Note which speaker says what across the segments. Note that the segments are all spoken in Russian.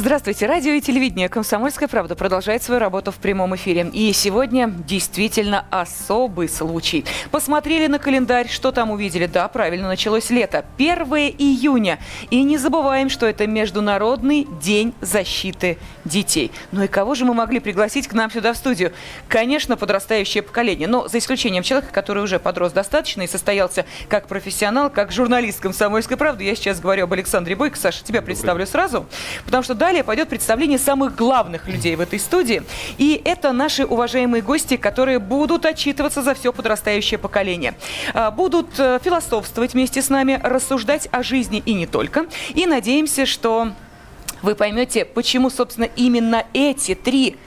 Speaker 1: Здравствуйте. Радио и телевидение «Комсомольская правда» продолжает свою работу в прямом эфире. И сегодня действительно особый случай. Посмотрели на календарь, что там увидели? Да, правильно, началось лето. 1 июня. И не забываем, что это Международный день защиты детей. Ну и кого же мы могли пригласить к нам сюда в студию? Конечно, подрастающее поколение. Но за исключением человека, который уже подрос достаточно и состоялся как профессионал, как журналист «Комсомольской правды». Я сейчас говорю об Александре Бойко. Саша, тебя представлю сразу. Потому что далее пойдет представление самых главных людей в этой студии. И это наши уважаемые гости, которые будут отчитываться за все подрастающее поколение. А, будут э, философствовать вместе с нами, рассуждать о жизни и не только. И надеемся, что вы поймете, почему, собственно, именно эти три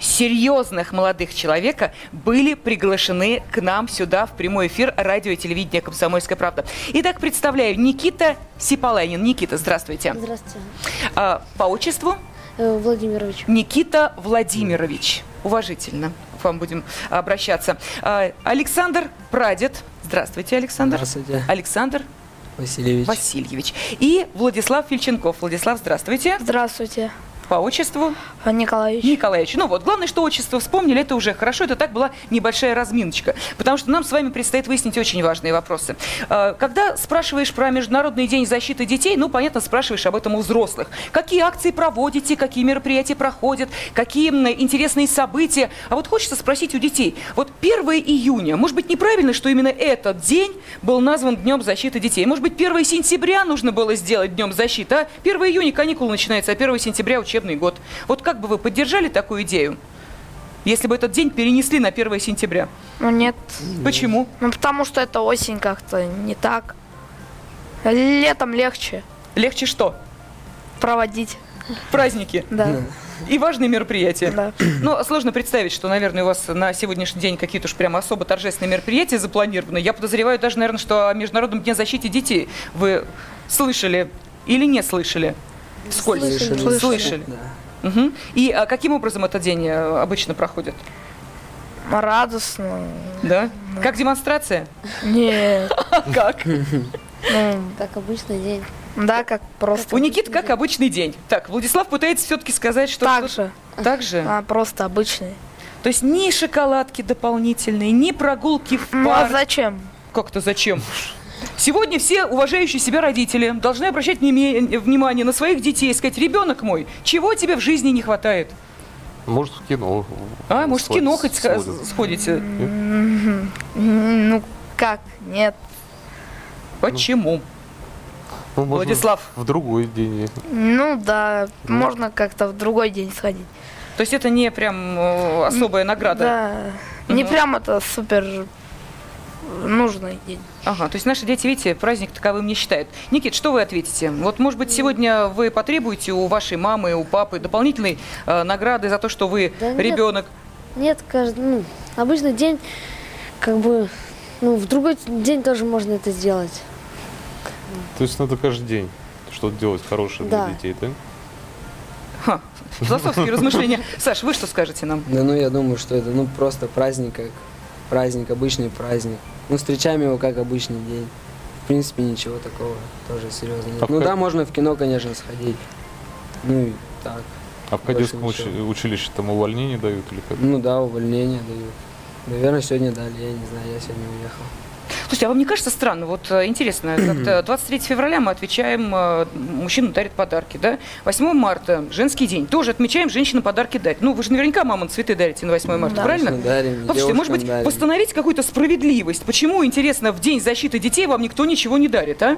Speaker 1: серьезных молодых человека были приглашены к нам сюда в прямой эфир радио и телевидения «Комсомольская правда». Итак, представляю Никита Сипалайнин. Никита, здравствуйте.
Speaker 2: Здравствуйте.
Speaker 1: А, по отчеству?
Speaker 2: Э, Владимирович.
Speaker 1: Никита Владимирович. Уважительно к вам будем обращаться. А, Александр Прадед. Здравствуйте, Александр.
Speaker 3: Здравствуйте.
Speaker 1: Александр
Speaker 3: Васильевич.
Speaker 1: Васильевич. И Владислав Фильченков. Владислав, здравствуйте.
Speaker 4: Здравствуйте,
Speaker 1: По отчеству?
Speaker 4: Николаевич.
Speaker 1: Николаевич. Ну вот, главное, что отчество вспомнили, это уже хорошо. Это так была небольшая разминочка. Потому что нам с вами предстоит выяснить очень важные вопросы. А, Когда спрашиваешь про Международный день защиты детей, ну, понятно, спрашиваешь об этом у взрослых. Какие акции проводите, какие мероприятия проходят, какие интересные события. А вот хочется спросить у детей. Вот 1 июня, может быть, неправильно, что именно этот день был назван Днем защиты детей? Может быть, 1 сентября нужно было сделать Днем защиты, а 1 июня каникулы начинаются, а 1 сентября учебный год. Вот как бы вы поддержали такую идею, если бы этот день перенесли на 1 сентября?
Speaker 4: Ну нет,
Speaker 1: Почему?
Speaker 4: ну потому что это осень как-то не так. Летом легче
Speaker 1: Легче что?
Speaker 4: проводить,
Speaker 1: Праздники
Speaker 4: да.
Speaker 1: и важные мероприятия.
Speaker 4: Да.
Speaker 1: Ну, сложно представить, что, наверное, у вас на сегодняшний день какие-то уж прямо особо торжественные мероприятия запланированы. Я подозреваю даже, наверное, что о Международном дне защиты детей вы слышали или не слышали? Сколько?
Speaker 2: Слышали.
Speaker 1: Слышали.
Speaker 3: Да.
Speaker 1: Мгм. И а, каким образом этот день э, обычно проходит?
Speaker 4: Радостно.
Speaker 1: Да? Как демонстрация?
Speaker 4: Нет.
Speaker 1: Как?
Speaker 4: Ну,
Speaker 2: Как обычный день.
Speaker 4: да, как просто.
Speaker 1: У Никиты как обычный день. Так, Владислав пытается все-таки сказать, что...
Speaker 4: Так же.
Speaker 1: Так же?
Speaker 4: А, просто обычный.
Speaker 1: То есть ни шоколадки дополнительные, ни прогулки в
Speaker 4: Ну а
Speaker 1: парк.
Speaker 4: зачем?
Speaker 1: Как-то зачем? Сегодня все уважающие себя родители должны обращать внимание на своих детей, сказать, ребенок мой, чего тебе в жизни не хватает?
Speaker 5: Может, в кино.
Speaker 1: А, может, в кино хоть
Speaker 5: сходят.
Speaker 1: сходите?
Speaker 4: Ну как? Нет.
Speaker 1: Почему?
Speaker 5: Ну, можно
Speaker 1: Владислав.
Speaker 5: В другой день.
Speaker 4: Ну да,
Speaker 5: Ну.
Speaker 4: можно как-то в другой день сходить.
Speaker 1: То есть это не прям э, особая награда?
Speaker 4: Да. Не
Speaker 1: Мгм.
Speaker 4: прям это супер нужный день.
Speaker 1: Ага, то есть наши дети, видите, праздник таковым не считают. Никит, что вы ответите? Вот, может быть, сегодня вы потребуете у вашей мамы, у папы дополнительной э, награды за то, что вы
Speaker 2: Да нет.
Speaker 1: ребенок?
Speaker 2: Нет, каждый, ну, обычный день, как бы, ну, в другой день тоже можно это сделать.
Speaker 5: То есть надо каждый день что-то делать хорошее
Speaker 2: Да.
Speaker 5: для детей, да?
Speaker 1: Ха, философские размышления. Саш, вы что скажете нам?
Speaker 3: Да ну я думаю, что это ну просто праздник как праздник, обычный праздник. Ну встречаем его как обычный день. В принципе, ничего такого тоже серьезно нет.
Speaker 5: А
Speaker 3: ну
Speaker 5: как-
Speaker 3: да, можно в кино, конечно, сходить. Ну и так.
Speaker 5: А в кадетском учи- училище там увольнение дают или как?
Speaker 3: Ну да, увольнение дают. Наверное, сегодня дали, я не знаю, я сегодня уехал.
Speaker 1: Слушайте, а вам не кажется странно? Вот э, интересно, как-то 23 февраля мы отвечаем, э, мужчина дарит подарки, да? 8 марта, женский день, тоже отмечаем, женщина подарки дарит. Ну, вы же наверняка мамам цветы дарите на 8 марта,
Speaker 4: Да.
Speaker 1: правильно?
Speaker 3: Дарим,
Speaker 1: Послушайте, может быть,
Speaker 3: дарим.
Speaker 1: восстановить какую-то справедливость? Почему, интересно, в день защиты детей вам никто ничего не дарит, а?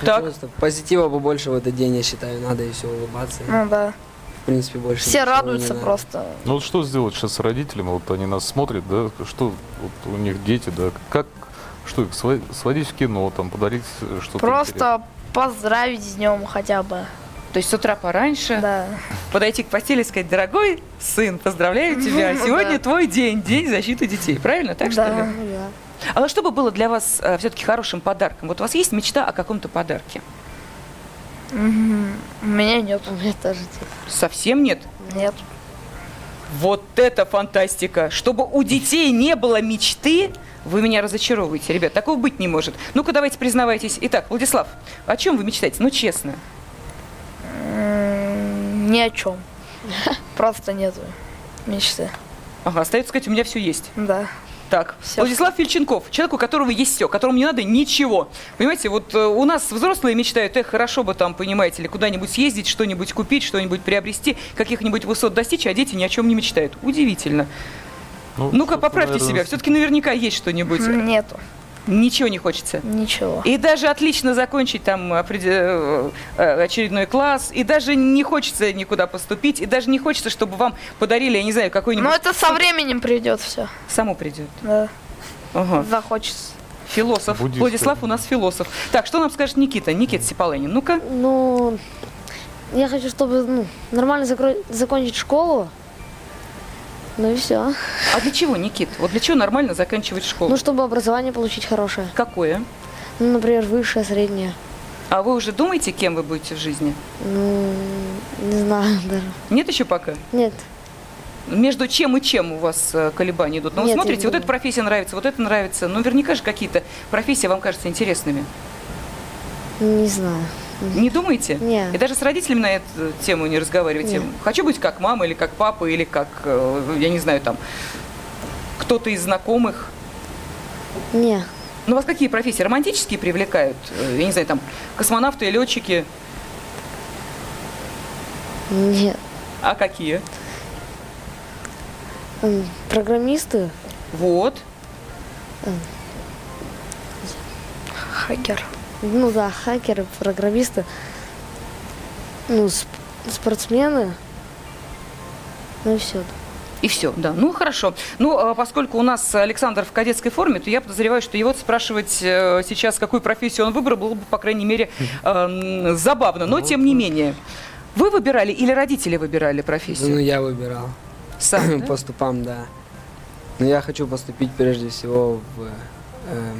Speaker 1: Так.
Speaker 3: Просто позитива побольше в этот день, я считаю, надо и все улыбаться.
Speaker 4: Ну да.
Speaker 3: В принципе, больше
Speaker 4: Все
Speaker 3: ничего не
Speaker 4: радуются
Speaker 3: надо.
Speaker 4: просто.
Speaker 5: Ну вот что сделать сейчас с родителями? Вот они нас смотрят, да? Что вот у них дети, да? Как что их сва- сводить в кино, там подарить э, что-то?
Speaker 4: Просто поздравить с днем хотя бы.
Speaker 1: То есть с утра пораньше
Speaker 4: Да.
Speaker 1: подойти к постели и сказать, дорогой сын, поздравляю тебя,
Speaker 4: Ну,
Speaker 1: сегодня
Speaker 4: да.
Speaker 1: твой день, день защиты детей, правильно? Так что ли?
Speaker 2: Да.
Speaker 1: А вот что бы было для вас все-таки хорошим подарком? Вот у вас есть мечта о каком-то подарке?
Speaker 4: У меня нет.
Speaker 2: У меня тоже типа.
Speaker 1: Совсем нет?
Speaker 4: Нет.
Speaker 1: Вот это фантастика! Чтобы у детей не было мечты, вы меня разочаровываете, ребят. Такого быть не может. Ну-ка, давайте признавайтесь. Итак, Владислав, о чем вы мечтаете? Ну, честно.
Speaker 4: Ни о чем. Просто нету мечты.
Speaker 1: Ага, остается сказать, у меня все есть.
Speaker 4: Да.
Speaker 1: Так,
Speaker 4: Всё.
Speaker 1: Владислав Фильченков, человек, у которого есть все, которому не надо ничего. Понимаете, вот э, у нас взрослые мечтают, эх, хорошо бы там, понимаете ли, куда-нибудь съездить, что-нибудь купить, что-нибудь приобрести, каких-нибудь высот достичь, а дети ни о чем не мечтают. Удивительно. Ну-ка,
Speaker 5: собственно,
Speaker 1: поправьте
Speaker 5: наверное,
Speaker 1: себя. Все-таки наверняка есть что-нибудь.
Speaker 4: Нету.
Speaker 1: Ничего не хочется.
Speaker 4: Ничего.
Speaker 1: И даже отлично закончить там опреде- э, э, очередной класс, и даже не хочется никуда поступить, и даже не хочется, чтобы вам подарили, я не знаю, какой-нибудь...
Speaker 4: Но это со временем придет все.
Speaker 1: Само придет.
Speaker 4: Да.
Speaker 1: Ага.
Speaker 4: Захочется.
Speaker 1: Философ.
Speaker 5: Буддист,
Speaker 1: Владислав у нас философ. Так, что нам скажет Никита? Никита Сипаленин, ну-ка.
Speaker 2: Ну, я хочу, чтобы ну, нормально закро- закончить школу. Ну и все.
Speaker 1: А для чего, Никит? Вот для чего нормально заканчивать школу?
Speaker 2: Ну, чтобы образование получить хорошее.
Speaker 1: Какое?
Speaker 2: Ну, например, высшее, среднее.
Speaker 1: А вы уже думаете, кем вы будете в жизни?
Speaker 2: Ну, не знаю даже.
Speaker 1: Нет еще пока?
Speaker 2: Нет.
Speaker 1: Между чем и чем у вас э, колебания идут? Ну, вы
Speaker 2: Нет,
Speaker 1: смотрите,
Speaker 2: я не
Speaker 1: вот эта профессия нравится, вот это нравится. Ну, наверняка же какие-то профессии вам кажутся интересными.
Speaker 2: Не знаю.
Speaker 1: Не думаете?
Speaker 2: Не.
Speaker 1: И даже с родителями на эту тему не разговариваете?
Speaker 2: Не.
Speaker 1: Хочу быть как мама или как папа, или как, э, я не знаю, там, кто-то из знакомых.
Speaker 2: Не.
Speaker 1: Ну, вас какие профессии романтические привлекают? Э, Я не знаю, там, космонавты, летчики.
Speaker 2: Нет.
Speaker 1: А какие?
Speaker 2: Программисты.
Speaker 1: Вот.
Speaker 4: Хакер.
Speaker 2: Ну да, хакеры, программисты. Ну, сп- спортсмены. Ну и все.
Speaker 1: И все, да. Ну, хорошо. Ну, а поскольку у нас Александр в кадетской форме, то я подозреваю, что его спрашивать э, сейчас, какую профессию он выбрал, было бы, по крайней мере, эм, забавно. Но, тем не менее. Вы выбирали или родители выбирали
Speaker 3: Ну,
Speaker 1: профессию?
Speaker 3: я выбирал.
Speaker 1: Сам, да?
Speaker 3: По ступам, да. Но я хочу поступить прежде всего в, э,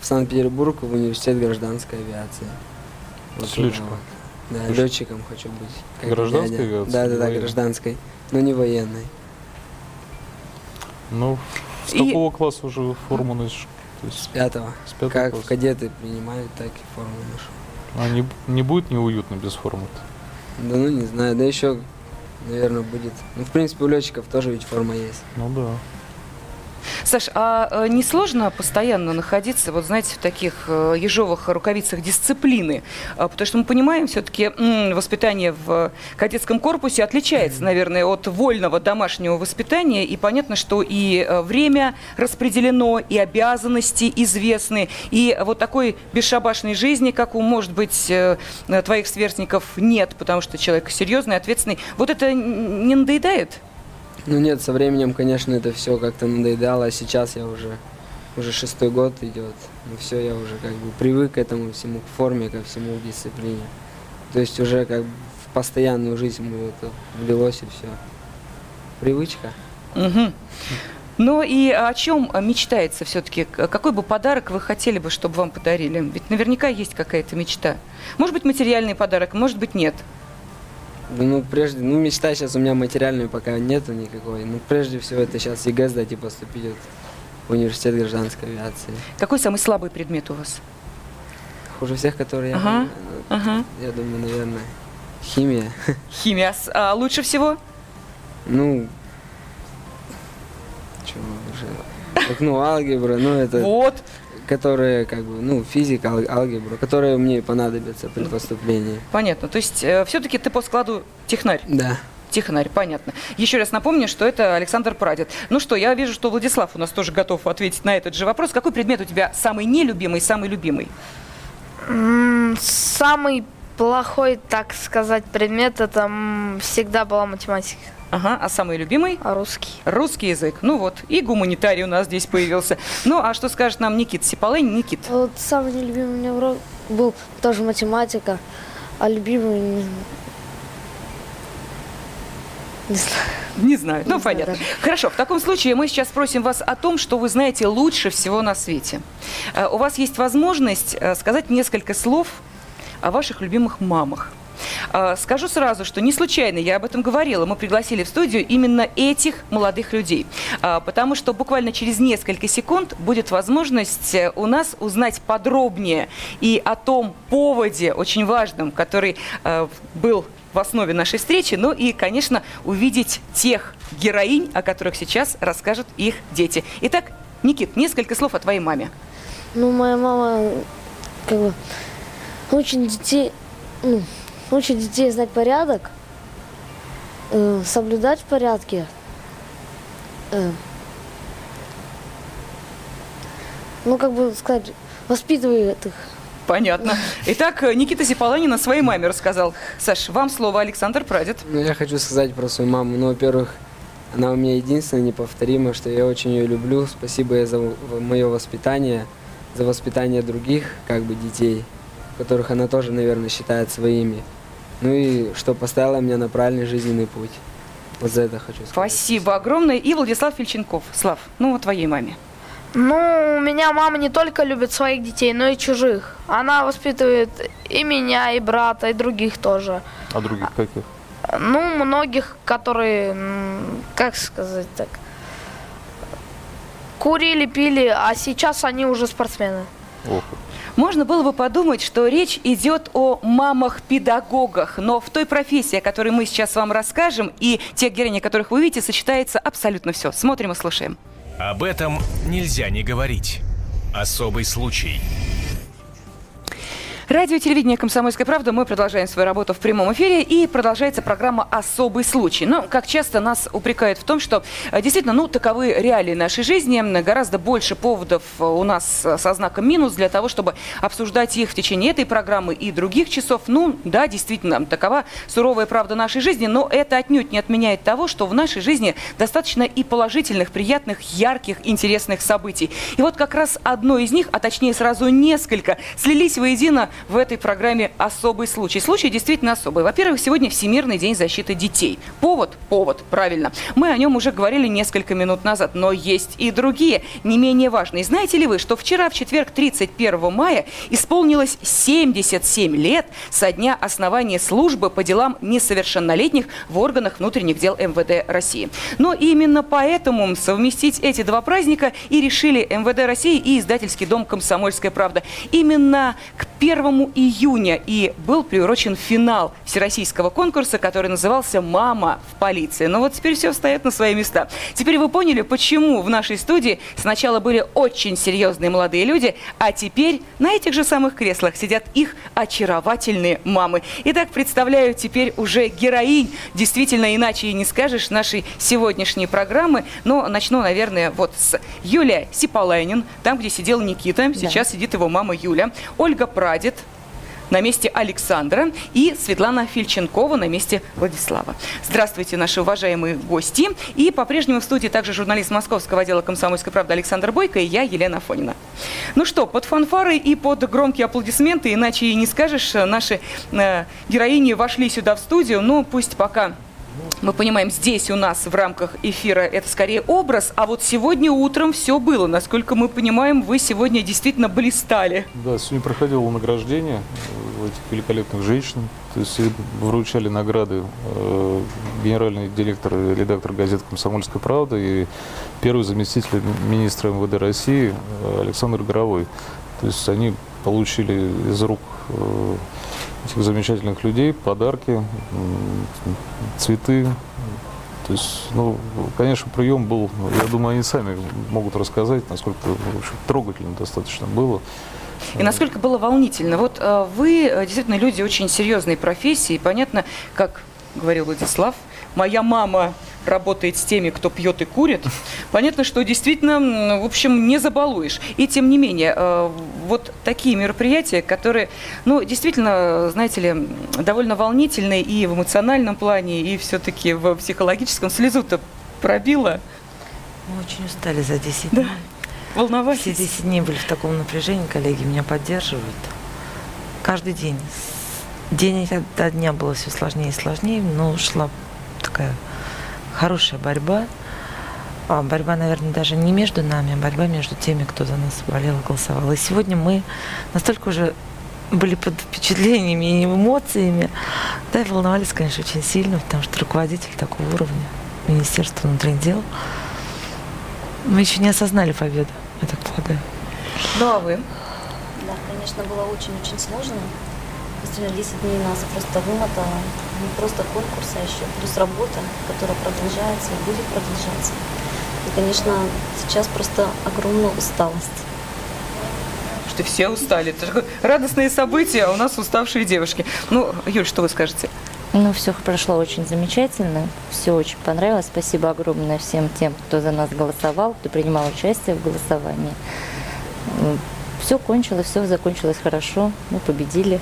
Speaker 3: в Санкт-Петербург, в университет гражданской авиации. Вот
Speaker 5: С
Speaker 3: туда. Да,
Speaker 5: Слушай,
Speaker 3: летчиком хочу быть. как
Speaker 5: гражданской
Speaker 3: дядя.
Speaker 5: авиации
Speaker 3: Да, да, да, гражданской. Но не военной.
Speaker 5: Ну, с
Speaker 1: И-
Speaker 5: какого класса уже форму носишь? То есть
Speaker 3: С пятого.
Speaker 5: с пятого
Speaker 3: Как
Speaker 5: класса?
Speaker 3: кадеты принимают, так и форму ношу.
Speaker 5: А не, не будет неуютно без формы
Speaker 3: Да ну не знаю, да еще, наверное, будет. Ну, в принципе, у летчиков тоже ведь форма есть.
Speaker 5: Ну да.
Speaker 1: Саш, а э, не сложно постоянно находиться, вот знаете, в таких э, ежовых рукавицах дисциплины? А, Потому что мы понимаем, все-таки воспитание в кадетском корпусе отличается, наверное, от вольного домашнего воспитания. И понятно, что и э, время распределено, и обязанности известны, и вот такой бесшабашной жизни, как у, может быть, твоих сверстников, нет, потому что человек серьезный, ответственный. Вот это не надоедает?
Speaker 3: Ну нет, со временем, конечно, это все как-то надоедало, а сейчас я уже, уже шестой год идет. Ну все, я уже как бы привык к этому всему, к форме, ко всему, к дисциплине. То есть уже как бы в постоянную жизнь мы это влилось и все. Привычка.
Speaker 1: Мгм. Ну и о чем мечтается все-таки? Какой бы подарок вы хотели бы, чтобы вам подарили? Ведь наверняка есть какая-то мечта. Может быть, материальный подарок, может быть, нет.
Speaker 3: Да, Ну, прежде, ну, мечта сейчас у меня материальной пока нету никакой. Ну, прежде всего, это сейчас ЕГЭ сдать и поступить вот в университет гражданской авиации.
Speaker 1: Какой самый слабый предмет у вас?
Speaker 3: Хуже всех, которые я
Speaker 1: Ага.
Speaker 3: понимаю, ну,
Speaker 1: Ага.
Speaker 3: Я думаю, наверное, химия.
Speaker 1: Химия. А лучше всего?
Speaker 3: Ну, чего уже? Как, ну, алгебра, ну, это,
Speaker 1: Вот.
Speaker 3: Которые, как бы, ну, физика, ал- алгебра, которые мне понадобятся при поступлении.
Speaker 1: Понятно. То есть все-таки ты по складу технарь.
Speaker 3: Да.
Speaker 1: Технарь, понятно. Еще раз напомню, что это Александр Прадед. Ну что, я вижу, что Владислав у нас тоже готов ответить на этот же вопрос. Какой предмет у тебя самый нелюбимый, самый любимый?
Speaker 4: М, Самый плохой, так сказать, предмет это всегда была математика,
Speaker 1: Ага, а самый любимый?
Speaker 4: а русский.
Speaker 1: Русский язык. Ну вот, и гуманитарий у нас здесь появился. Ну, а что скажет нам Никит Сипалейн? Никит,
Speaker 2: Вот самый нелюбимый у меня урок был тоже математика, а любимый не, не знаю.
Speaker 1: не знаю. Ну,
Speaker 2: Не знаю
Speaker 1: понятно.
Speaker 2: даже.
Speaker 1: Хорошо, в таком случае мы сейчас спросим вас о том, что вы знаете лучше всего на свете. Э, У вас есть возможность э, сказать несколько слов о ваших любимых мамах. А, скажу сразу, что не случайно я об этом говорила. Мы пригласили в студию именно этих молодых людей. А, потому что буквально через несколько секунд будет возможность э, у нас узнать подробнее и о том поводе, очень важном, который э, был в основе нашей встречи, ну и, конечно, увидеть тех героинь, о которых сейчас расскажут их дети. Итак, Никит, несколько слов о твоей маме.
Speaker 2: Ну, моя мама как бы учит детей, ну, учит детей знать порядок, э, соблюдать порядки. Э, ну, как бы сказать, воспитывает их.
Speaker 1: Понятно. Итак, Никита Сипаланин о своей маме рассказал. Саш, вам слово Александр Прадед.
Speaker 3: Ну, я хочу сказать про свою маму. Ну, во-первых, она у меня единственная, неповторимая, что я очень ее люблю. Спасибо ей за мое воспитание, за воспитание других, как бы, детей, которых она тоже, наверное, считает своими. Ну и что поставила меня на правильный жизненный путь. Вот за это хочу сказать.
Speaker 1: Спасибо огромное. И Владислав Фильченков. Слав, ну о твоей маме.
Speaker 4: Ну, у меня мама не только любит своих детей, но и чужих. Она воспитывает и меня, и брата, и других тоже.
Speaker 5: А других каких?
Speaker 4: Ну, многих, которые, как сказать так, курили, пили, а сейчас они уже спортсмены.
Speaker 5: Ох,
Speaker 1: Можно было бы подумать, что речь идет о мамах-педагогах, но в той профессии, о которой мы сейчас вам расскажем, и тех героинь, которых вы видите, сочетается абсолютно все. Смотрим и слушаем.
Speaker 6: Об этом нельзя не говорить. Особый случай.
Speaker 1: Радио телевидение «Комсомольская правда». Мы продолжаем свою работу в прямом эфире. И продолжается программа «Особый случай». Но, как часто нас упрекают в том, что э, действительно, ну, таковы реалии нашей жизни. Гораздо больше поводов э, у нас э, со знаком минус для того, чтобы обсуждать их в течение этой программы и других часов. Ну, да, действительно, такова суровая правда нашей жизни. Но это отнюдь не отменяет того, что в нашей жизни достаточно и положительных, приятных, ярких, интересных событий. И вот как раз одно из них, а точнее сразу несколько, слились воедино в этой программе «Особый случай». Случай действительно особый. Во-первых, сегодня Всемирный день защиты детей. Повод? Повод, правильно. Мы о нем уже говорили несколько минут назад, но есть и другие, не менее важные. Знаете ли вы, что вчера, в четверг, 31 мая, исполнилось 77 лет со дня основания службы по делам несовершеннолетних в органах внутренних дел МВД России. Но именно поэтому совместить эти два праздника и решили МВД России и издательский дом «Комсомольская правда». Именно к 1 июня и был приурочен финал всероссийского конкурса, который назывался «Мама в полиции». Но вот теперь все встает на свои места. Теперь вы поняли, почему в нашей студии сначала были очень серьезные молодые люди, а теперь на этих же самых креслах сидят их очаровательные мамы. Итак, представляю теперь уже героинь, действительно иначе и не скажешь, нашей сегодняшней программы. Но начну, наверное, вот с Юлия Сипалайнин, там, где сидел Никита, сейчас сидит его мама Юля, Ольга Прадед, на месте Александра и Светлана Фильченкова на месте Владислава. Здравствуйте, наши уважаемые гости. И по-прежнему в студии также журналист московского отдела «Комсомольской правды» Александр Бойко и я, Елена Фонина. Ну что, под фанфары и под громкие аплодисменты, иначе и не скажешь, наши э, героини вошли сюда в студию. Ну, пусть пока мы понимаем, здесь у нас в рамках эфира это скорее образ, а вот сегодня утром все было. Насколько мы понимаем, вы сегодня действительно блистали.
Speaker 5: Да, сегодня проходило награждение э, этих великолепных женщин. То есть вручали награды э, генеральный директор редактор газеты «Комсомольская правда» и первый заместитель министра МВД России э, Александр Горовой. То есть они получили из рук э, этих замечательных людей подарки, цветы. То есть, ну, конечно, прием был, я думаю, они сами могут рассказать, насколько общем, трогательно достаточно было.
Speaker 1: И насколько было волнительно. Вот э, вы э, действительно люди очень серьезной профессии. Понятно, как говорил Владислав, моя мама работает с теми, кто пьет и курит. Понятно, что действительно, в общем, не забалуешь. И тем не менее, э, вот такие мероприятия, которые, ну, действительно, знаете ли, довольно волнительные и в эмоциональном плане, и все-таки в психологическом слезу-то пробило.
Speaker 7: Мы очень устали за 10
Speaker 1: Да.
Speaker 7: дней.
Speaker 1: Волновались.
Speaker 7: Все 10 дней были в таком напряжении, коллеги меня поддерживают. Каждый день. День от дня было все сложнее и сложнее, но шла такая хорошая борьба. А борьба, наверное, даже не между нами, а борьба между теми, кто за нас болел и голосовал. И сегодня мы настолько уже были под впечатлениями и эмоциями. Да, и волновались, конечно, очень сильно, потому что руководитель такого уровня, Министерство внутренних дел. Мы еще не осознали победу, я так полагаю.
Speaker 1: Ну а вы?
Speaker 8: Да, конечно, было очень-очень сложно. Действительно, 10 дней нас просто вымотало. Не просто конкурс, а еще плюс работа, которая продолжается и будет продолжаться. И, конечно, сейчас просто огромная усталость.
Speaker 1: Что все устали. Это же радостные события, а у нас уставшие девушки. Ну, Юль, что вы скажете?
Speaker 9: Ну, все прошло очень замечательно, все очень понравилось. Спасибо огромное всем тем, кто за нас голосовал, кто принимал участие в голосовании. Все кончилось, все закончилось хорошо, мы победили.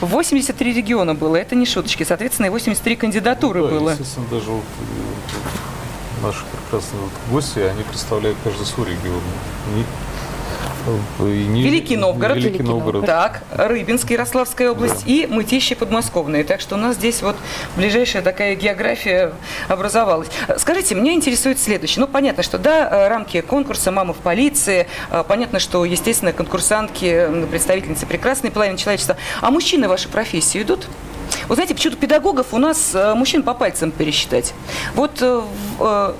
Speaker 1: 83 региона было, это не шуточки. Соответственно, и 83 кандидатуры
Speaker 5: да,
Speaker 1: было.
Speaker 5: естественно, даже вот э, наши прекрасные вот гости, они представляют каждый свой регион. Не-
Speaker 1: Великий Новгород.
Speaker 5: Великий
Speaker 9: Великий
Speaker 5: Новгород.
Speaker 1: Так, Рыбинск, Ярославская область и Мытищи подмосковные. Так что у нас здесь вот ближайшая такая география образовалась. Скажите, меня интересует следующее. Ну, понятно, что да, э, рамки конкурса «Мама в полиции», э, понятно, что, естественно, конкурсантки, представительницы прекрасной половины человечества. А мужчины в вашу профессию идут? Вот знаете, почему-то педагогов у нас э, мужчин по пальцам пересчитать. Вот в-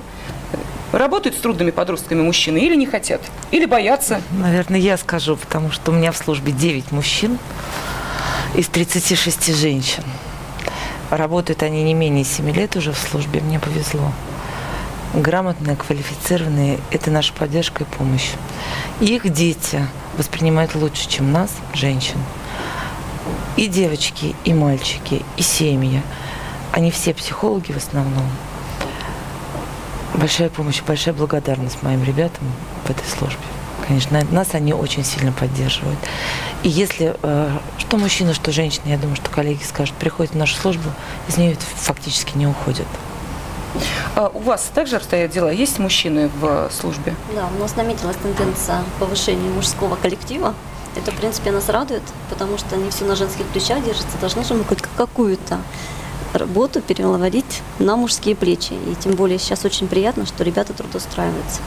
Speaker 1: работают с трудными подростками мужчины или не хотят? Или боятся?
Speaker 7: Наверное, я скажу, потому что у меня в службе 9 мужчин из 36 женщин. Работают они не менее 7 лет уже в службе, мне повезло. Грамотные, квалифицированные – это наша поддержка и помощь. Их дети воспринимают лучше, чем нас, женщин. И девочки, и мальчики, и семьи. Они все психологи в основном. Большая помощь, большая благодарность моим ребятам в этой службе. Конечно, нас они очень сильно поддерживают. И если э, что мужчина, что женщина, я думаю, что коллеги скажут, приходят в нашу службу, из нее фактически не уходят.
Speaker 1: А у вас также обстоят дела? Есть мужчины в службе?
Speaker 8: Да, у нас наметилась тенденция повышения мужского коллектива. Это, в принципе, нас радует, потому что не все на женских плечах держится. Должны же мы хоть какую-то работу переловить на мужские плечи. И тем более сейчас очень приятно, что ребята трудоустраиваются.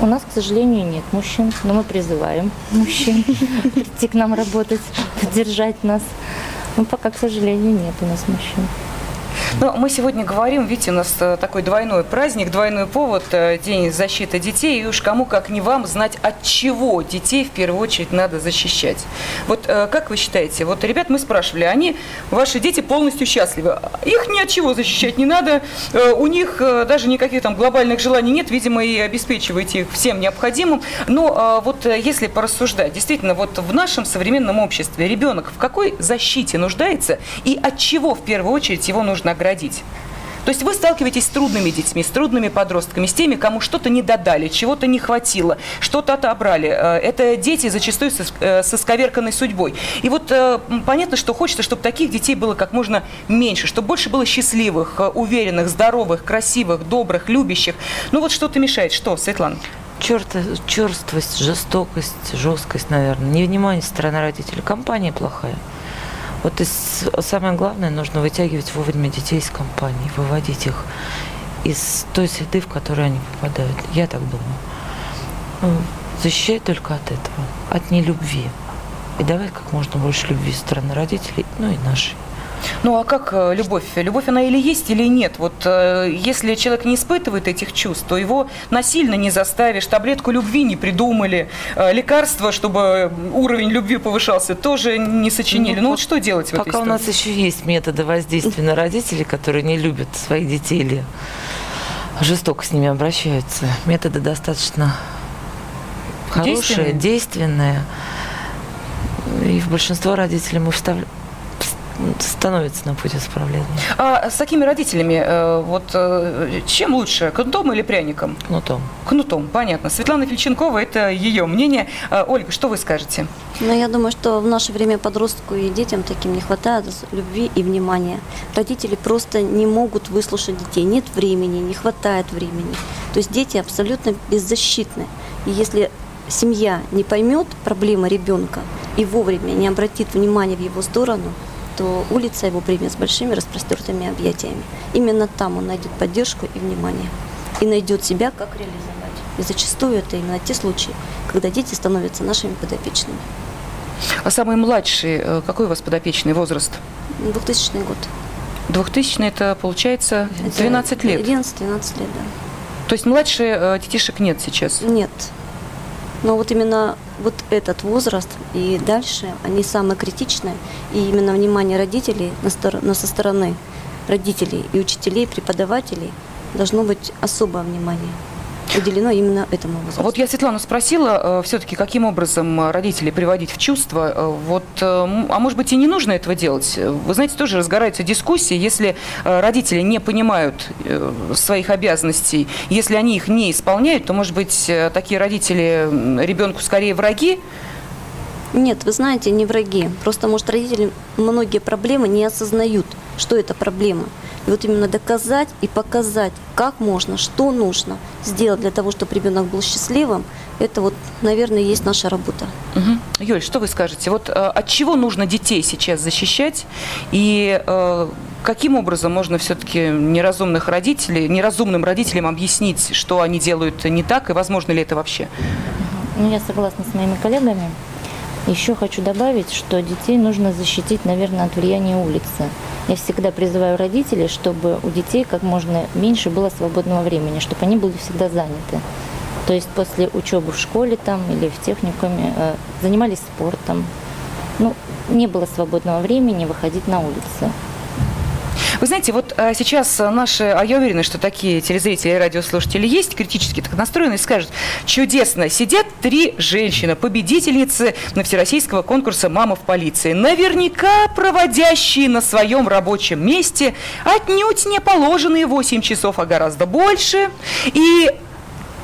Speaker 9: У нас, к сожалению, нет мужчин, но мы призываем мужчин прийти к нам работать, поддержать нас. Но пока, к сожалению, нет у нас мужчин.
Speaker 1: Ну, мы сегодня говорим, видите, у нас э, такой двойной праздник, двойной повод, э, День защиты детей, и уж кому как не вам знать, от чего детей в первую очередь надо защищать. Вот э, как вы считаете, вот ребят мы спрашивали, они, ваши дети полностью счастливы, их ни от чего защищать не надо, у них даже никаких там глобальных желаний нет, видимо, и обеспечиваете их всем необходимым, но вот если порассуждать, действительно, вот в нашем современном обществе ребенок в какой защите нуждается и от чего в первую очередь его нужно оградить? То есть вы сталкиваетесь с трудными детьми, с трудными подростками, с теми, кому что-то не додали, чего-то не хватило, что-то отобрали. Э, Это дети зачастую э, со сковерканной судьбой. И вот э, понятно, что хочется, чтобы таких детей было как можно меньше, чтобы больше было счастливых, уверенных, здоровых, красивых, добрых, любящих. Ну вот что-то мешает. Что, Светлана?
Speaker 7: Черт, черствость, жестокость, жесткость, наверное. Невнимание со стороны родителей. Компания плохая. Вот из, самое главное, нужно вытягивать вовремя детей из компании, выводить их из той среды, в которую они попадают. Я так думаю. Ну, Защищать только от этого, от нелюбви. И давать как можно больше любви со стороны родителей, ну и нашей.
Speaker 1: Ну а как э, любовь? Любовь она или есть, или нет? Вот э, если человек не испытывает этих чувств, то его насильно не заставишь, таблетку любви не придумали, э, лекарства, чтобы уровень любви повышался, тоже не сочинили. Ну,
Speaker 7: Ну,
Speaker 1: вот что делать в этой
Speaker 7: Пока у нас еще есть методы воздействия на родителей, которые не любят своих детей или жестоко с ними обращаются. Методы достаточно хорошие,
Speaker 1: Действенные?
Speaker 7: действенные. И в большинство родителей мы вставля- становится на путь исправления.
Speaker 1: А с такими родителями, э, вот э, чем лучше, кнутом или пряником?
Speaker 7: Кнутом.
Speaker 1: Кнутом, понятно. Светлана Фельченкова, это ее мнение. Э, Ольга, что вы скажете?
Speaker 8: Но я думаю, что в наше время подростку и детям таким не хватает любви и внимания. Родители просто не могут выслушать детей. Нет времени, не хватает времени. То есть дети абсолютно беззащитны. И если семья не поймет проблемы ребенка и вовремя не обратит внимания в его сторону, то улица его примет с большими распростертыми объятиями. Именно там он найдет поддержку и внимание. И найдет себя, как реализовать. И зачастую это именно те случаи, когда дети становятся нашими подопечными.
Speaker 1: А самый младший, э, какой у вас подопечный возраст?
Speaker 8: 2000 год.
Speaker 1: 2000 это получается
Speaker 8: Это
Speaker 1: 12 лет.
Speaker 8: 11-12 лет, да.
Speaker 1: То есть младше э, детишек нет сейчас?
Speaker 8: Нет. Но вот именно вот этот возраст и дальше, они самые критичные. И именно внимание родителей на со стороны родителей и учителей, преподавателей должно быть особое внимание уделено именно этому возрасту.
Speaker 1: Вот я Светлану спросила, все-таки каким образом э, родителей приводить в чувство. Э, Вот, э, а может быть и не нужно этого делать? Э, Вы знаете, тоже разгораются дискуссии, если э, родители не понимают э, своих обязанностей, если они их не исполняют, то, может быть, э, такие родители ребенку скорее враги?
Speaker 8: Нет, вы знаете, не враги. Просто, может, родители многие проблемы не осознают, что это проблема. И вот именно доказать и показать, как можно, что нужно сделать для того, чтобы ребенок был счастливым, это вот, наверное, есть наша работа.
Speaker 1: Мгм. Юль, что вы скажете? Вот э, от чего нужно детей сейчас защищать? И э, каким образом можно все-таки неразумных родителей, неразумным родителям объяснить, что они делают не так, и возможно ли это вообще?
Speaker 9: Ну, я согласна с моими коллегами. Еще хочу добавить, что детей нужно защитить, наверное, от влияния улицы. Я всегда призываю родителей, чтобы у детей как можно меньше было свободного времени, чтобы они были всегда заняты. То есть после учебы в школе там или в техникуме э, занимались спортом. Ну, не было свободного времени выходить на улицу.
Speaker 1: Вы знаете, вот э, сейчас наши, а я уверена, что такие телезрители и радиослушатели есть, критически так настроенные, скажут, чудесно, сидят три женщины, победительницы на всероссийского конкурса «Мама в полиции», наверняка проводящие на своем рабочем месте отнюдь не положенные 8 часов, а гораздо больше, и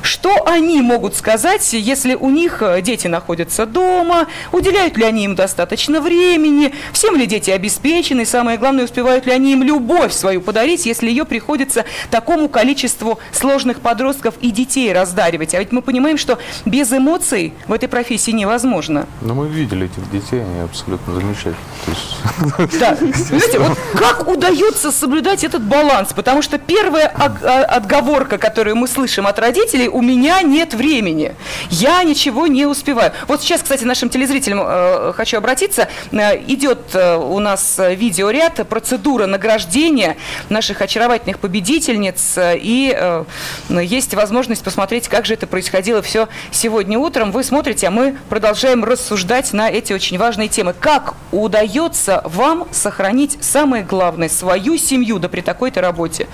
Speaker 1: что они могут сказать, если у них э, дети находятся дома, уделяют ли они им достаточно времени, всем ли дети обеспечены, и самое главное, успевают ли они им любовь свою подарить, если ее приходится такому количеству сложных подростков и детей раздаривать. А ведь мы понимаем, что без эмоций в этой профессии невозможно.
Speaker 5: Но мы видели этих детей, они абсолютно замечательные.
Speaker 1: Да, знаете, вот как удается соблюдать этот баланс? Потому что первая а- отговорка, которую мы слышим от родителей, у меня нет времени, я ничего не успеваю. Вот сейчас, кстати, нашим телезрителям э, хочу обратиться. Э, идет э, у нас э, видеоряд, процедура награждения наших очаровательных победительниц, и э, есть возможность посмотреть, как же это происходило все сегодня утром. Вы смотрите, а мы продолжаем рассуждать на эти очень важные темы. Как удается вам сохранить самое главное, свою семью, да при такой-то работе?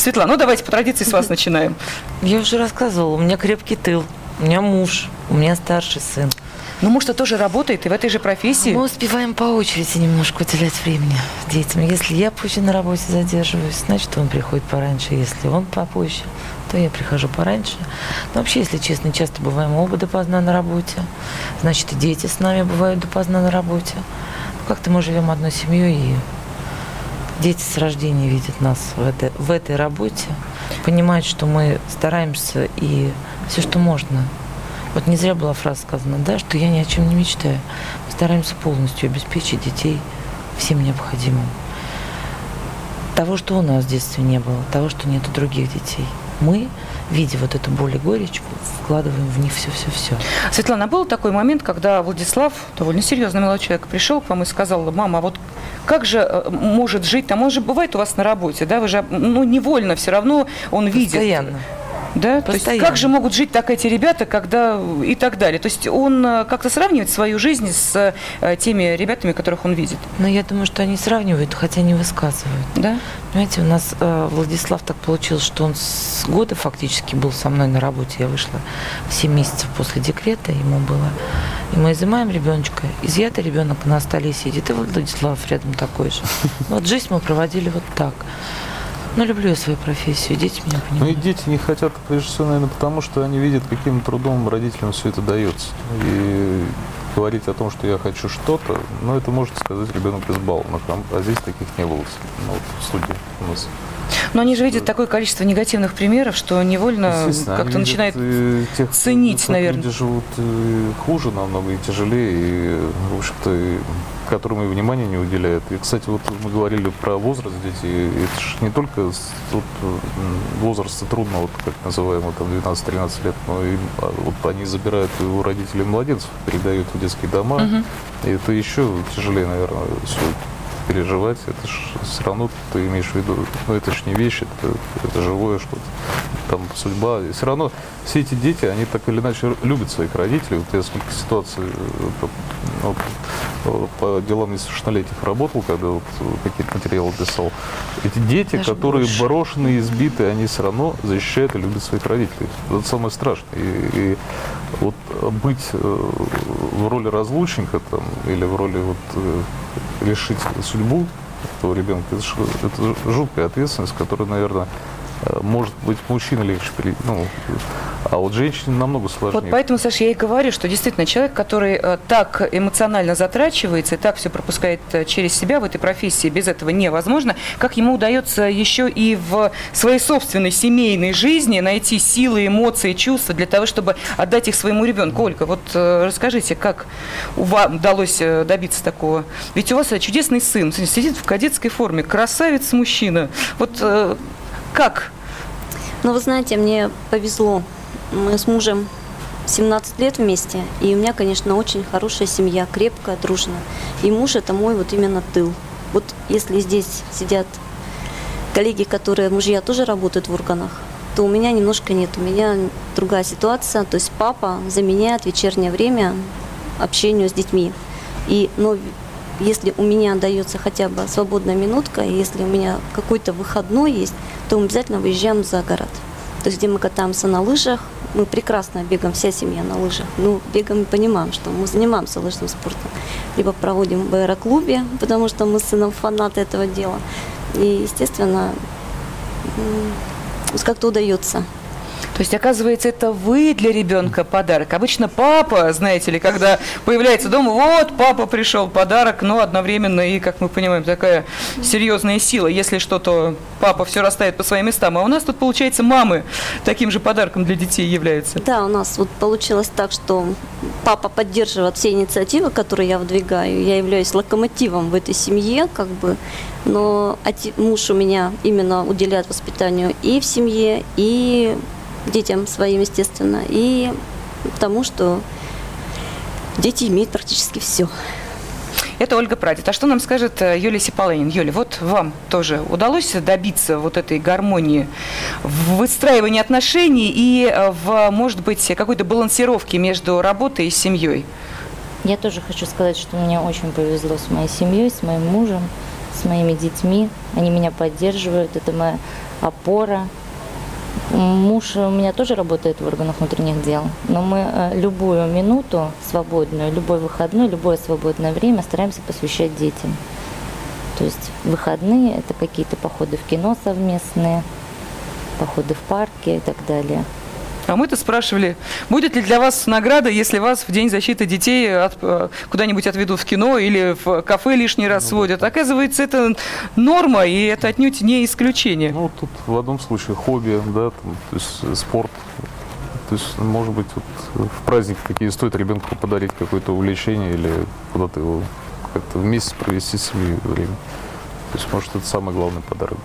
Speaker 1: Светлана, ну давайте по традиции с вас начинаем.
Speaker 7: Я уже рассказывала, у меня крепкий тыл, у меня муж, у меня старший сын.
Speaker 1: Ну, муж-то тоже работает и в этой же профессии.
Speaker 7: Мы успеваем по очереди немножко уделять времени детям. Если я позже на работе задерживаюсь, значит, он приходит пораньше. Если он попозже, то я прихожу пораньше. Но вообще, если честно, часто бываем оба допоздна на работе. Значит, и дети с нами бывают допоздна на работе. Ну, Как-то мы живем одной семьей, и дети с рождения видят нас в этой, в этой работе, понимают, что мы стараемся и все, что можно. Вот не зря была фраза сказана, да, что я ни о чем не мечтаю. Мы стараемся полностью обеспечить детей всем необходимым. Того, что у нас в детстве не было, того, что нет других детей. Мы, видя вот эту боль и горечь, вкладываем в них все-все-все.
Speaker 1: Светлана, а был такой момент, когда Владислав, довольно серьезный молодой человек, пришел к вам и сказал, мама, а вот как же э, может жить там? Он же бывает у вас на работе, да? Вы же, ну, невольно все равно он видит.
Speaker 7: Постоянно.
Speaker 1: Да? То есть как же могут жить так эти ребята, когда и так далее? То есть он э, как-то сравнивает свою жизнь с э, теми ребятами, которых он видит,
Speaker 7: Но я думаю, что они сравнивают, хотя не высказывают.
Speaker 1: да?
Speaker 7: Понимаете, у нас э, Владислав так получилось, что он с года фактически был со мной на работе. Я вышла 7 месяцев после декрета, ему было. И мы изымаем ребеночка. Изъятый ребенок на столе сидит, и Владислав рядом такой же. Вот жизнь мы проводили вот так. Но люблю я свою профессию, дети меня
Speaker 5: Ну и
Speaker 7: понимают.
Speaker 5: дети не хотят, прежде всего, наверное, потому что они видят, каким трудом родителям все это дается. И говорить о том, что я хочу что-то, ну, это может сказать ребенок из баллонок, а а здесь таких не было ну, вот в студии у нас.
Speaker 1: Но они же видят такое количество негативных примеров, что невольно как-то начинают
Speaker 5: э, тех,
Speaker 1: ценить, наверное.
Speaker 5: Люди живут э, хуже намного и тяжелее, и, в общем-то, и которым и внимания не уделяют. И, кстати, вот мы говорили про возраст детей. Это же не только м, возраста трудно, вот как называемый, там 12-13 лет, но и а, вот они забирают у родителей младенцев, передают в детские дома. И это еще тяжелее, наверное, все переживать. Это ж все равно ты имеешь в виду, ну это ж не вещи, это, это живое что-то. Там судьба. И все равно все эти дети, они так или иначе любят своих родителей. Вот я сколько ситуаций э, по, вот, э, по делам несовершеннолетних работал, когда вот какие-то материалы писал. Эти дети,
Speaker 1: Даже
Speaker 5: которые
Speaker 1: больше.
Speaker 5: брошенные, избитые, они все равно защищают и любят своих родителей. Это самое страшное. И, и вот быть э, в роли разлучника там, или в роли вот, э, решить судьбу этого ребенка, это, это жуткая ответственность, которая, наверное, может быть мужчина легче, ну, а вот женщине намного сложнее.
Speaker 1: Вот поэтому, Саша, я и говорю, что действительно человек, который э, так эмоционально затрачивается и так все пропускает э, через себя в этой профессии, без этого невозможно, как ему удается еще и в своей собственной семейной жизни найти силы, эмоции, чувства для того, чтобы отдать их своему ребенку. Ольга, вот э, расскажите, как вам удалось э, добиться такого? Ведь у вас э, чудесный сын, сидит в кадетской форме, красавец мужчина. Вот э, как?
Speaker 8: Но вы знаете, мне повезло. Мы с мужем 17 лет вместе, и у меня, конечно, очень хорошая семья, крепкая, дружная. И муж это мой вот именно тыл. Вот если здесь сидят коллеги, которые мужья тоже работают в органах, то у меня немножко нет. У меня другая ситуация. То есть папа заменяет вечернее время общению с детьми. И, но если у меня дается хотя бы свободная минутка, если у меня какой-то выходной есть, то мы обязательно выезжаем за город. То есть где мы катаемся на лыжах, мы прекрасно бегаем, вся семья на лыжах. Ну, бегаем и понимаем, что мы занимаемся лыжным спортом. Либо проводим в аэроклубе, потому что мы с сыном фанаты этого дела. И, естественно, м, как-то удается.
Speaker 1: То есть, оказывается, это вы для ребенка подарок. Обычно папа, знаете ли, когда появляется дома, вот, папа пришел, подарок, но одновременно и, как мы понимаем, такая серьезная сила. Если что-то папа все расставит по своим местам. А у нас тут, получается, мамы таким же подарком для детей являются.
Speaker 8: Да, у нас вот получилось так, что папа поддерживает все инициативы, которые я выдвигаю. Я являюсь локомотивом в этой семье, как бы. Но муж у меня именно уделяет воспитанию и в семье, и детям своим, естественно, и тому, что дети имеют практически все.
Speaker 1: Это Ольга Прадед. А что нам скажет э, Юлия Сипаланин? Юля, вот вам тоже удалось добиться вот этой гармонии в выстраивании отношений и э, в, может быть, какой-то балансировке между работой и семьей?
Speaker 9: Я тоже хочу сказать, что мне очень повезло с моей семьей, с моим мужем, с моими детьми. Они меня поддерживают, это моя опора. Муж у меня тоже работает в органах внутренних дел, но мы э, любую минуту свободную, любой выходной, любое свободное время стараемся посвящать детям. То есть выходные – это какие-то походы в кино совместные, походы в парке и так далее.
Speaker 1: А мы-то спрашивали, будет ли для вас награда, если вас в День защиты детей от- э, куда-нибудь отведут в кино или в кафе лишний раз сводят. Оказывается, это норма, и это отнюдь не исключение.
Speaker 5: Ну, тут в одном случае хобби, да, там, то есть э, спорт. То есть, может быть, вот в праздник какие стоит ребенку подарить какое-то увлечение или куда-то его как-то вместе провести с семьей время. То есть, может, это самый главный подарок.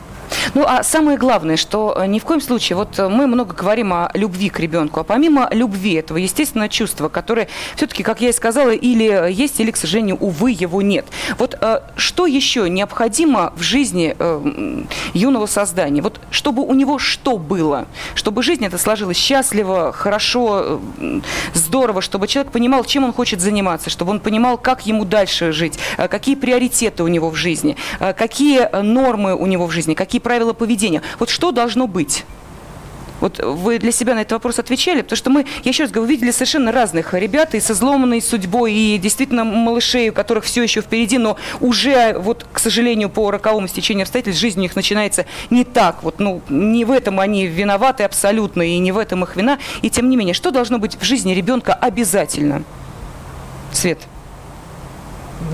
Speaker 1: Ну, а самое главное, что э, ни в коем случае, вот э, мы много говорим о любви к ребенку, а помимо любви этого, естественно, чувства, которое все-таки, как я и сказала, или есть, или, к сожалению, увы, его нет. Вот э, что еще необходимо в жизни э, юного создания? Вот чтобы у него что было? Чтобы жизнь эта сложилась счастливо, хорошо, э, здорово, чтобы человек понимал, чем он хочет заниматься, чтобы он понимал, как ему дальше жить, э, какие приоритеты у него в жизни, э, какие э, нормы у него в жизни, какие правила поведения. Вот что должно быть? Вот вы для себя на этот вопрос отвечали, потому что мы, я еще раз говорю, видели совершенно разных ребят и со изломанной судьбой, и действительно малышей, у которых все еще впереди, но уже, вот, к сожалению, по роковому стечению обстоятельств, жизнь у них начинается не так. Вот, ну, не в этом они виноваты абсолютно, и не в этом их вина. И тем не менее, что должно быть в жизни ребенка обязательно? Свет.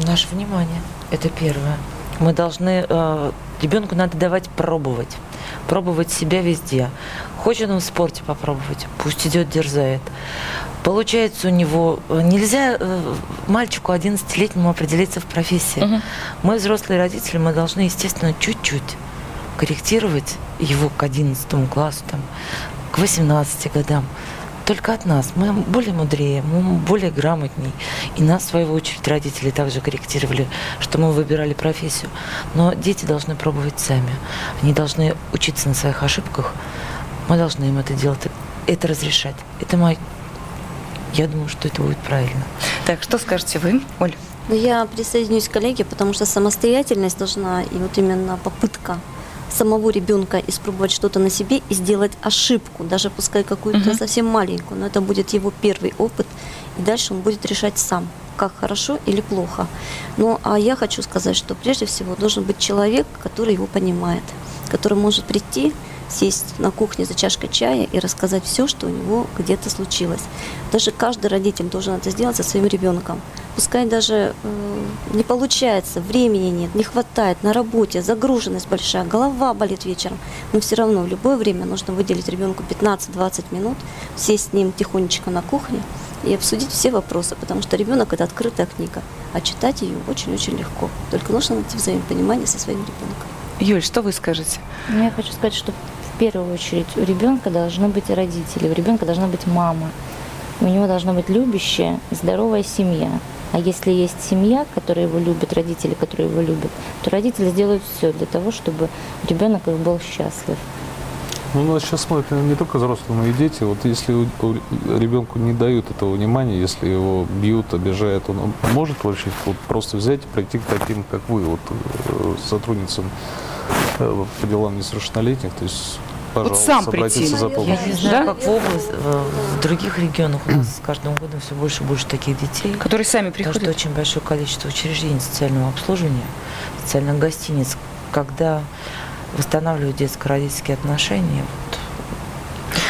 Speaker 7: Наше внимание. Это первое. Мы должны... э, ребенку надо давать пробовать. пробовать себя везде. Хочет он в спорте попробовать, пусть идет, дерзает. Получается у него... э, Нельзя э, мальчику 11-летнему определиться в профессии.
Speaker 1: Мгм.
Speaker 7: Мы, взрослые родители, мы должны, естественно, чуть-чуть корректировать его к 11 классу, там, к 18 годам. Только от нас. Мы более мудрее, мы более грамотней. И нас, в свою очередь, родители также корректировали, что мы выбирали профессию. Но дети должны пробовать сами. Они должны учиться на своих ошибках. Мы должны им это делать, это разрешать. Это мой... Я думаю, что это будет правильно.
Speaker 1: Так, что скажете вы, Оль?
Speaker 8: Но я присоединюсь к коллеге, потому что самостоятельность должна, и вот именно попытка самого ребенка испробовать что-то на себе и сделать ошибку, даже пускай какую-то
Speaker 1: Мгм.
Speaker 8: совсем маленькую, но это будет его первый опыт, и дальше он будет решать сам, как хорошо или плохо. Ну, а я хочу сказать, что прежде всего должен быть человек, который его понимает, который может прийти, сесть на кухне за чашкой чая и рассказать все, что у него где-то случилось. Даже каждый родитель должен это сделать со своим ребенком. Пускай даже э, не получается, времени нет, не хватает, на работе, загруженность большая, голова болит вечером, но все равно в любое время нужно выделить ребенку 15-20 минут, сесть с ним тихонечко на кухне и обсудить все вопросы, потому что ребенок это открытая книга, а читать ее очень-очень легко. Только нужно найти взаимопонимание со своим ребенком.
Speaker 1: Юль, что вы скажете?
Speaker 9: Ну, я хочу сказать, что в первую очередь у ребенка должны быть родители, у ребенка должна быть мама. У него должна быть любящая, здоровая семья. А если есть семья, которая его любит, родители, которые его любят, то родители сделают все для того, чтобы ребенок их был счастлив.
Speaker 5: Ну, нас сейчас смотрят не только взрослые, но и дети. Вот если ребенку не дают этого внимания, если его бьют, обижают, он может вообще вот просто взять и прийти к таким, как вы, вот, э, сотрудницам э, по делам несовершеннолетних, то есть, пожалуйста,
Speaker 1: сам
Speaker 5: обратиться
Speaker 1: прийти.
Speaker 5: за
Speaker 7: Я
Speaker 5: помощью.
Speaker 7: не знаю,
Speaker 1: Да?
Speaker 7: как в область, в, в других регионах у нас с каждым годом все больше и больше таких детей.
Speaker 1: Которые сами
Speaker 7: Потому что
Speaker 1: приходят.
Speaker 7: очень большое количество учреждений социального обслуживания, социальных гостиниц, когда восстанавливают детско-родительские отношения.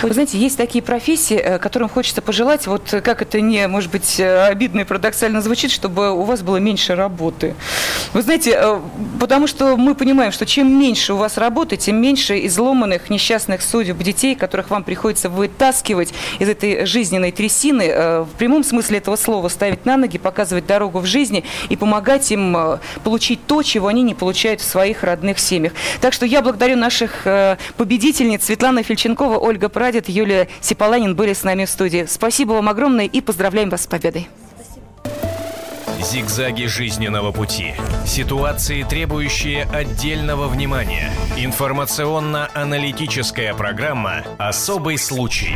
Speaker 1: Вы знаете, есть такие профессии, э, которым хочется пожелать, вот э, как это не, может быть, э, обидно и парадоксально звучит, чтобы у вас было меньше работы. Вы знаете, потому что мы понимаем, что чем меньше у вас работы, тем меньше изломанных, несчастных судеб детей, которых вам приходится вытаскивать из этой жизненной трясины, в прямом смысле этого слова, ставить на ноги, показывать дорогу в жизни и помогать им получить то, чего они не получают в своих родных семьях. Так что я благодарю наших победительниц Светлана Фельченкова, Ольга Прадед, Юлия Сипаланин были с нами в студии. Спасибо вам огромное и поздравляем вас с победой.
Speaker 6: Зигзаги жизненного пути. Ситуации, требующие отдельного внимания. Информационно-аналитическая программа «Особый случай».